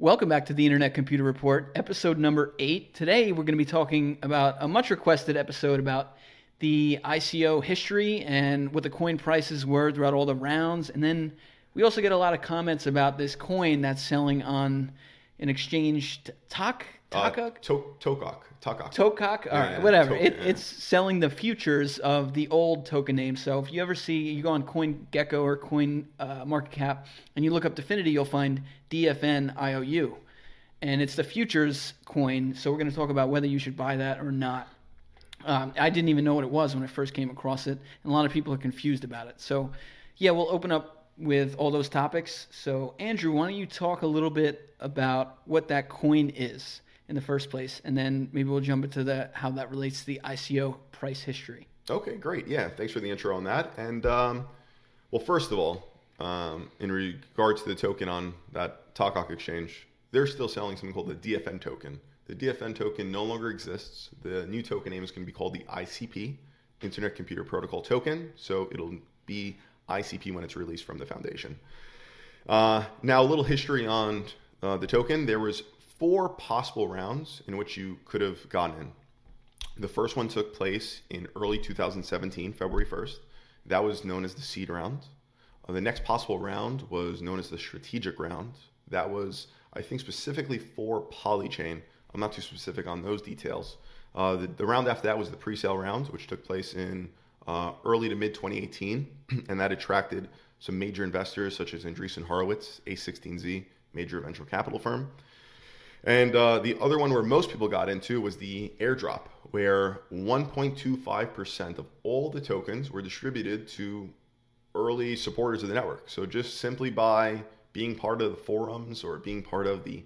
Welcome back to the Internet Computer Report, episode number eight. Today we're going to be talking about a much requested episode about the ICO history and what the coin prices were throughout all the rounds. And then we also get a lot of comments about this coin that's selling on an exchange, Tak, Uh, Takak? to- Tokok. Tokok. Tokak, Yeah, right, yeah, whatever. to- it, yeah. It's selling the futures of the old token name. So if you ever see, you go on CoinGecko or Coin uh, Market Cap, and you look up Dfinity, you'll find DFN IOU, and it's the futures coin. So we're going to talk about whether you should buy that or not. Um, I didn't even know what it was when I first came across it, and a lot of people are confused about it. So, yeah, we'll open up with all those topics. So, Andrew, why don't you talk a little bit about what that coin is in the first place, and then maybe we'll jump into the how that relates to the ICO price history. Okay, great. Yeah, thanks for the intro on that. And um, well, first of all, um, in regards to the token on that Tokok exchange, they're still selling something called the DFN token. The DFN token no longer exists. The new token name is going to be called the ICP, Internet Computer Protocol Token. So it'll be ICP when it's released from the foundation. Uh, now, a little history on uh, the token. There was four possible rounds in which you could have gotten in. The first one took place in early 2017, February 1st. That was known as the seed round. Uh, the next possible round was known as the strategic round. That was, I think, specifically for Polychain. I'm not too specific on those details. Uh, the, the round after that was the pre-sale round, which took place in uh, early to mid 2018, and that attracted some major investors such as Andreessen Horowitz, A16Z, major venture capital firm. And uh, the other one where most people got into was the airdrop, where 1.25% of all the tokens were distributed to early supporters of the network. So just simply by being part of the forums or being part of the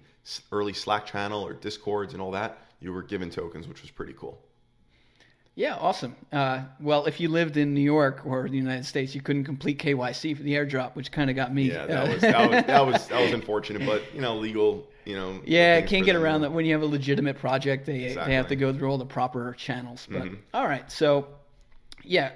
early Slack channel or Discords and all that, you were given tokens, which was pretty cool. Yeah, awesome. Uh, well, if you lived in New York or the United States, you couldn't complete KYC for the airdrop, which kind of got me. Yeah, that was that was that was that was unfortunate, but you know, legal, you know. Yeah, can't get them. around that when you have a legitimate project. They they have Mm-hmm. to go through all the proper channels. But all right, so yeah,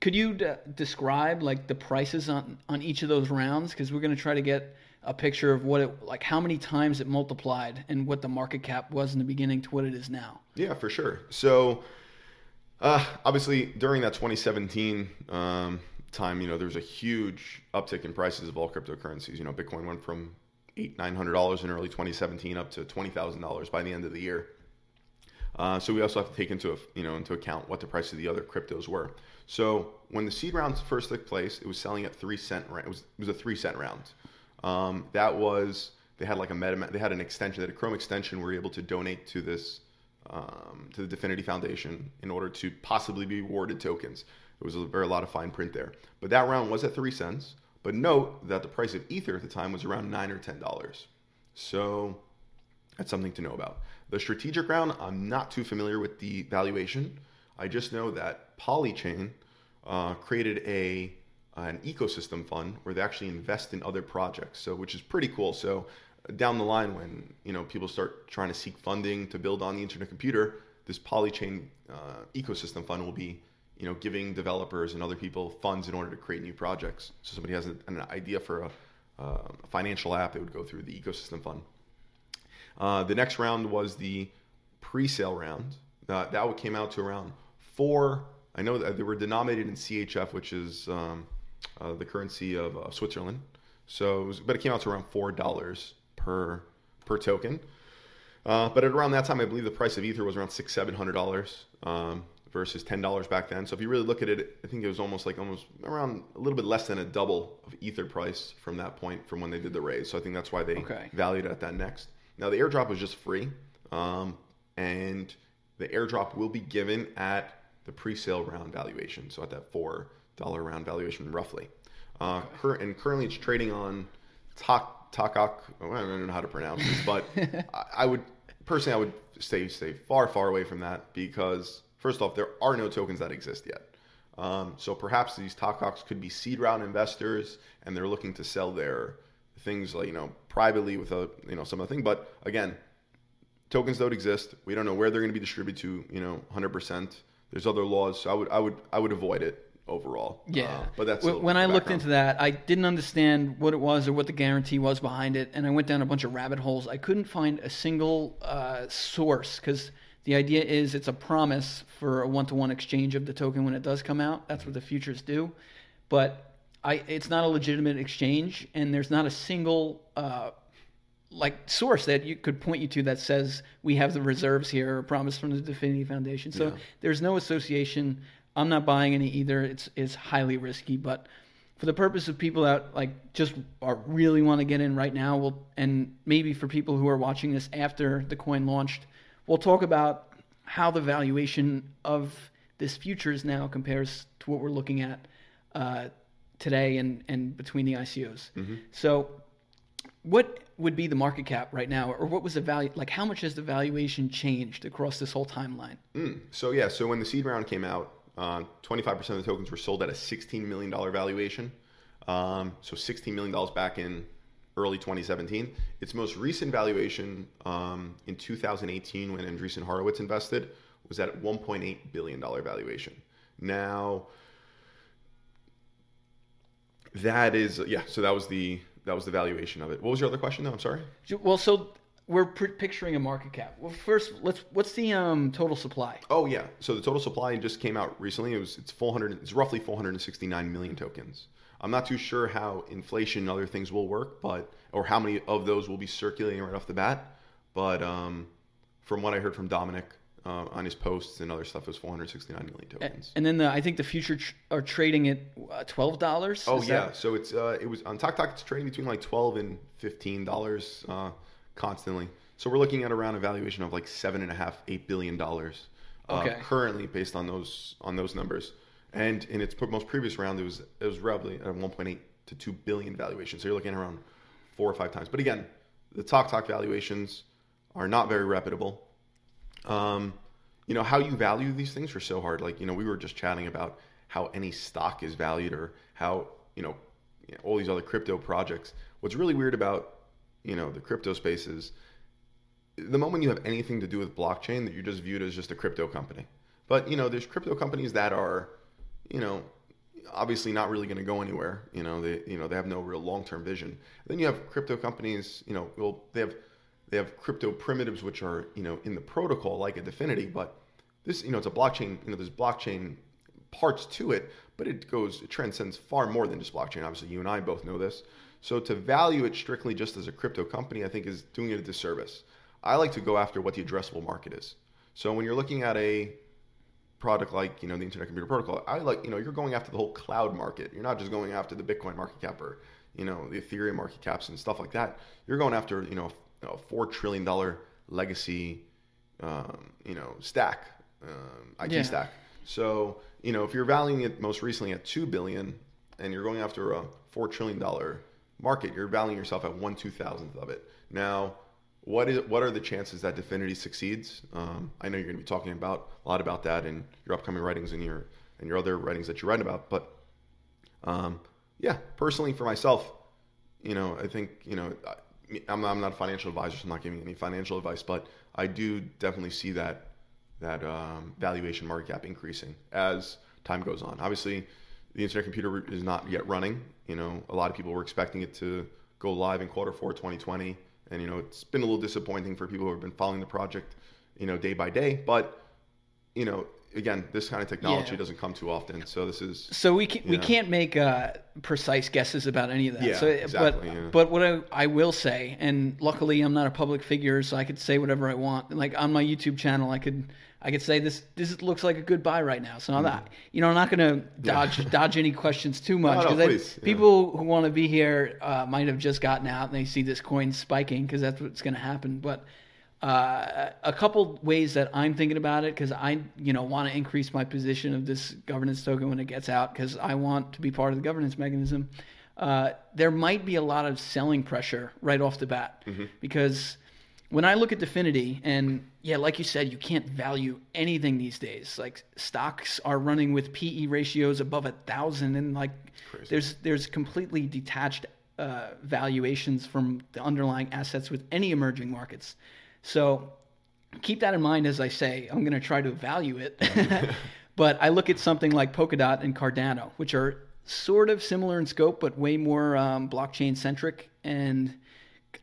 could you d- describe like the prices on on each of those rounds? Because we're going to try to get a picture of what it like, how many times it multiplied, and what the market cap was in the beginning to what it is now. Yeah, for sure. So, uh, obviously, during that 2017 um, time, you know, there was a huge uptick in prices of all cryptocurrencies. You know, Bitcoin went from eight, nine hundred dollars in early 2017 up to twenty thousand dollars by the end of the year. Uh, so we also have to take into you know into account what the price of the other cryptos were. So when the seed rounds first took place, it was selling at three cent. It was it was a three cent round. Um, that was they had like a meta. They had an extension. They had a Chrome extension. where were able to donate to this um, to the Dfinity Foundation in order to possibly be awarded tokens. There was a very lot of fine print there. But that round was at three cents. But note that the price of Ether at the time was around nine or ten dollars. So that's something to know about. The strategic round, I'm not too familiar with the valuation. I just know that Polychain uh, created a an ecosystem fund where they actually invest in other projects. So which is pretty cool. So down the line, when you know people start trying to seek funding to build on the internet computer, this Polychain uh, ecosystem fund will be you know giving developers and other people funds in order to create new projects. So somebody has an idea for a, uh, a financial app, it would go through the ecosystem fund. Uh, the next round was the pre-sale round. Uh, that came out to around four. I know that they were denominated in CHF, which is um, uh, the currency of uh, Switzerland. So, it was, but it came out to around four dollars per per token. Uh, but at around that time, I believe the price of Ether was around six, seven hundred dollars um, versus ten dollars back then. So if you really look at it, I think it was almost like almost around a little bit less than a double of Ether price from that point from when they did the raise. So I think that's why they Okay. valued it at that next. Now the airdrop was just free, um, and the airdrop will be given at the pre-sale round valuation, so at that four dollar round valuation roughly. Uh, cur- and currently it's trading on Tak Takak. I don't know how to pronounce this, but I, would personally I would stay stay far far away from that because first off there are no tokens that exist yet. Um, so perhaps these Takoks could be seed round investors, and they're looking to sell their things like you know privately with a you know some other thing. But again, tokens don't exist. We don't know where they're going to be distributed to. You know, hundred percent. There's other laws, so I would I would I would avoid it overall. Yeah, Uh, but that's when, I looked into that, I didn't understand what it was or what the guarantee was behind it, and I went down a bunch of rabbit holes. I couldn't find a single uh, source because the idea is it's a promise for a one-to-one exchange of the token when it does come out. That's what the futures do, but I it's not a legitimate exchange, and there's not a single. Uh, like source that you could point you to that says we have the reserves here, a promise from the Dfinity Foundation. So Yeah. there's no association. I'm not buying any either. It's it's highly risky, but for the purpose of people that like just are really want to get in right now, we'll and maybe for people who are watching this after the coin launched, we'll talk about how the valuation of this futures now compares to what we're looking at uh, today and and between the ICOs. So what would be the market cap right now or what was the value like how much has the valuation changed across this whole timeline Mm. So yeah, so when the seed round came out, uh, 25% of the tokens were sold at a $16 million valuation. Um, so $16 million back in early 2017. Its most recent valuation um, in 2018, when Andreessen Horowitz invested, was at 1.8 billion dollar valuation. Now, that is yeah. So that was the that was the valuation of it. What was your other question? though? I'm sorry. well so we're picturing a market cap well first let's what's the um total supply Oh yeah. So the total supply just came out recently. It was it's 400. It's roughly 469 million tokens. I'm not too sure how inflation and other things will work, but or how many of those will be circulating right off the bat. But um, from what I heard from Dominic uh, on his posts and other stuff, it was 469 million tokens. and then the, i think the future tr- are trading at uh, $12 Oh Is yeah, that- so it's uh, it was on Tok Tok. It's trading between like twelve and fifteen dollars uh, constantly. So we're looking at around a valuation of like seven and a half, eight billion dollars uh, Okay. currently based on those on those numbers. And in its most previous round, it was it was roughly at a one point eight to two billion valuation. So you're looking at around four or five times. But again, the talk talk valuations are not very reputable. Um, you know how you value these things are so hard. Like you know, we were just chatting about how any stock is valued, or how you know, all these other crypto projects. What's really weird about you know the crypto spaces, the moment you have anything to do with blockchain, that you're just viewed as just a crypto company. But you know, there's crypto companies that are, you know, obviously not really going to go anywhere. You know, they you know they have no real long term vision. Then you have crypto companies. You know, well they have they have crypto primitives which are you know in the protocol like a Dfinity, but this you know it's a blockchain. You know, there's blockchain parts to it, but it goes it transcends far more than just blockchain. Obviously, you and I both know this. So to value it strictly just as a crypto company, I think is doing it a disservice. I like to go after what the addressable market is. So when you're looking at a product like you know the Internet Computer Protocol, I like you know you're going after the whole cloud market. You're not just going after the Bitcoin market cap or you know the Ethereum market caps and stuff like that. You're going after you know a four trillion dollar legacy um, you know stack um, IT Yeah. stack. So you know if you're valuing it most recently at two billion and you're going after a four trillion dollar market, you're valuing yourself at one two thousandth of it. Now what is what are the chances that Dfinity succeeds? Um, I know you're going to be talking about a lot about that in your upcoming writings and your and your other writings that you write about. But um, yeah, personally for myself, you know, I think you know, I- I'm I'm not a financial advisor, so I'm not giving any financial advice, but I do definitely see that that um, valuation market cap increasing as time goes on. Obviously, the Internet Computer is not yet running. You know, a lot of people were expecting it to go live in quarter four 2020, and you know, it's been a little disappointing for people who have been following the project, you know, day by day. But you know, again, this kind of technology Yeah. doesn't come too often, so this is So we can, we can't make uh, precise guesses about any of that. Yeah, so, exactly, But yeah. but what I, I will say, and luckily I'm not a public figure, so I could say whatever I want. Like on my YouTube channel, I could I could say this this looks like a good buy right now. So I'm not you know I'm not going to dodge dodge any questions too much Mm. no, because please, yeah. people who want to be here uh, might have just gotten out and they see this coin spiking because that's what's going to happen. But uh, a couple ways that I'm thinking about it because I, you know, want to increase my position of this governance token when it gets out because I want to be part of the governance mechanism. Uh, there might be a lot of selling pressure right off the bat because when I look at Dfinity, and yeah, like you said, you can't value anything these days. Like stocks are running with PE ratios above a thousand, and like Crazy. there's there's completely detached uh, valuations from the underlying assets with any emerging markets. So keep that in mind as I say. I'm going to try to value it. But I look at something like Polkadot and Cardano, which are sort of similar in scope, but way more um, blockchain centric and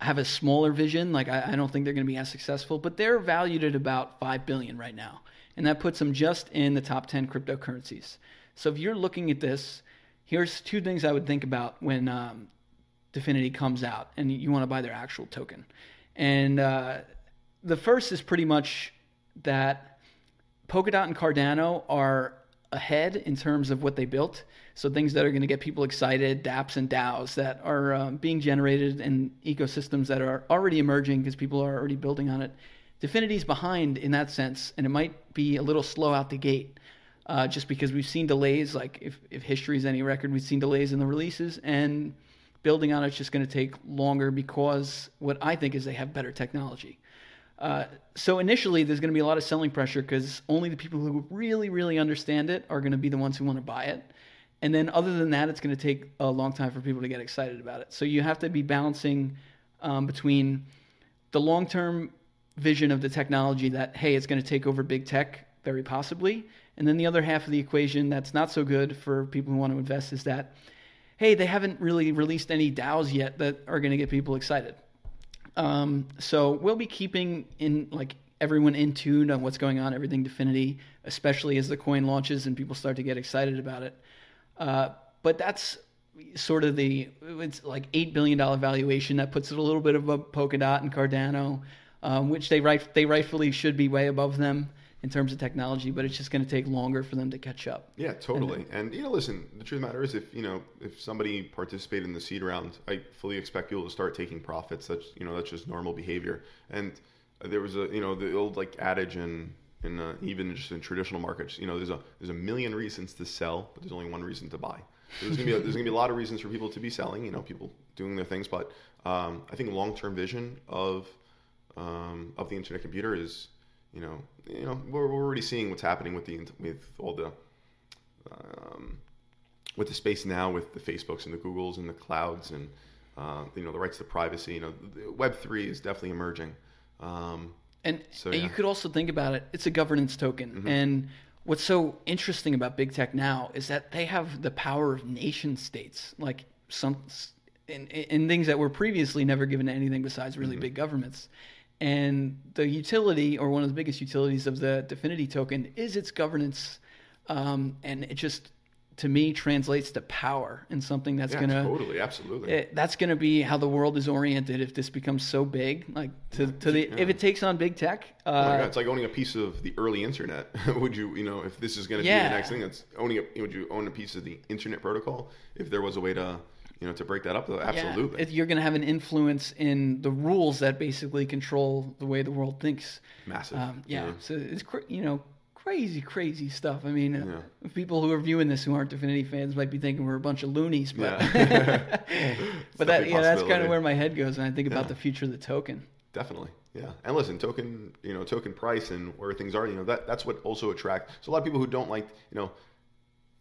have a smaller vision. Like I, I don't think they're going to be as successful, but they're valued at about five billion right now, and that puts them just in the top ten cryptocurrencies. So if you're looking at this, here's two things I would think about when um, Dfinity comes out and you want to buy their actual token. And uh, the first is pretty much that Polkadot and Cardano are ahead in terms of what they built. So things that are going to get people excited, dApps and DAOs that are um, being generated in ecosystems that are already emerging because people are already building on it. Dfinity's behind in that sense, and it might be a little slow out the gate. Uh, just because we've seen delays, like if, if history is any record, we've seen delays in the releases, and building on it's just going to take longer because what I think is they have better technology. Uh, so initially, there's going to be a lot of selling pressure because only the people who really, really understand it are going to be the ones who want to buy it. And then, other than that, it's going to take a long time for people to get excited about it. So you have to be balancing um, between the long-term vision of the technology that hey, it's going to take over big tech, very possibly, and then the other half of the equation that's not so good for people who want to invest is that hey, they haven't really released any DAOs yet that are going to get people excited. Um, so we'll be keeping in like everyone in tune on what's going on, everything Dfinity, especially as the coin launches and people start to get excited about it. Uh, but that's sort of the it's like eight billion dollar valuation that puts it a little bit of above Polkadot and Cardano, um, which they right they rightfully should be way above them in terms of technology, but it's just going to take longer for them to catch up. Yeah, totally. And, and, you know, listen, the truth of the matter is, if you know, if somebody participated in the seed round, I fully expect people to start taking profits. That's you know, that's just normal behavior. And there was a you know the old like adage in in uh, even just in traditional markets, you know, there's a there's a million reasons to sell, but there's only one reason to buy. There's gonna be a, there's gonna be a lot of reasons for people to be selling. You know, people doing their things, but um, I think long term vision of um, of the internet computer is you know, you know, we're, we're already seeing what's happening with the with all the um, with the space now, with the Facebooks and the Googles and the clouds, and uh, you know, the rights to privacy. You know, Web three is definitely emerging. Um, and, so, and yeah. you could also think about it; it's a governance token, mm-hmm. and what's so interesting about big tech now is that they have the power of nation states, like some in, in things that were previously never given to anything besides really mm-hmm. big governments. And the utility, or one of the biggest utilities of the Dfinity token, is its governance. Um, and it just, to me, translates to power and something that's yeah, gonna totally, absolutely. It, that's gonna be how the world is oriented if this becomes so big. Like to, to the yeah. if it takes on big tech. Uh, oh God, it's like owning a piece of the early internet. would you, you know, if this is gonna yeah. be the next thing, that's owning a, would you own a piece of the internet protocol if there was a way to you know, to break that up, though, absolutely. Yeah, you're going to have an influence in the rules that basically control the way the world thinks. Massive. Um, yeah. yeah. So it's you know crazy, crazy stuff. I mean, yeah. people who are viewing this who aren't Dfinity fans might be thinking we're a bunch of loonies, but yeah. but that yeah, that's kind of where my head goes when I think about the future of the token. Definitely. Yeah, and listen, token, you know, token price and where things are, you know, that that's what also attracts. So a lot of people who don't like, you know,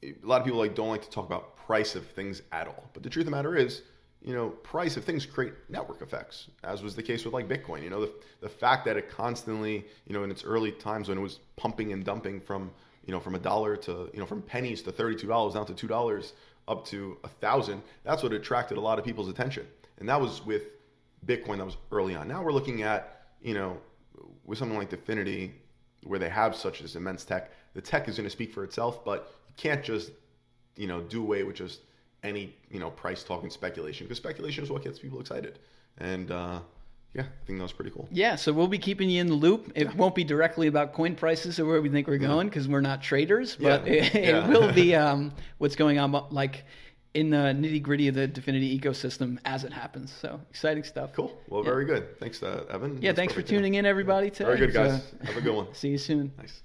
a lot of people like don't like to talk about price of things at all. But the truth of the matter is, you know, price of things create network effects, as was the case with like Bitcoin. You know, the, the fact that it constantly, you know, in its early times when it was pumping and dumping from, you know, from a dollar to, you know, from pennies to $32 down to $2 up to a thousand, that's what attracted a lot of people's attention. And that was with Bitcoin that was early on. Now we're looking at, you know, with something like Dfinity, where they have such this immense tech, the tech is going to speak for itself, but can't just you know, do away with just any, you know, price talking speculation because speculation is what gets people excited. And uh, yeah, I think that was pretty cool. Yeah, so we'll be keeping you in the loop. It yeah. won't be directly about coin prices or where we think we're going because we're not traders, but yeah. it, it will be um, what's going on, like in the nitty gritty of the Dfinity ecosystem as it happens. So exciting stuff. Cool. Well, very good. Thanks, uh, Evan. Yeah, That's thanks for tuning in, everybody. Today. Very good, guys. So, Have a good one. See you soon. Nice.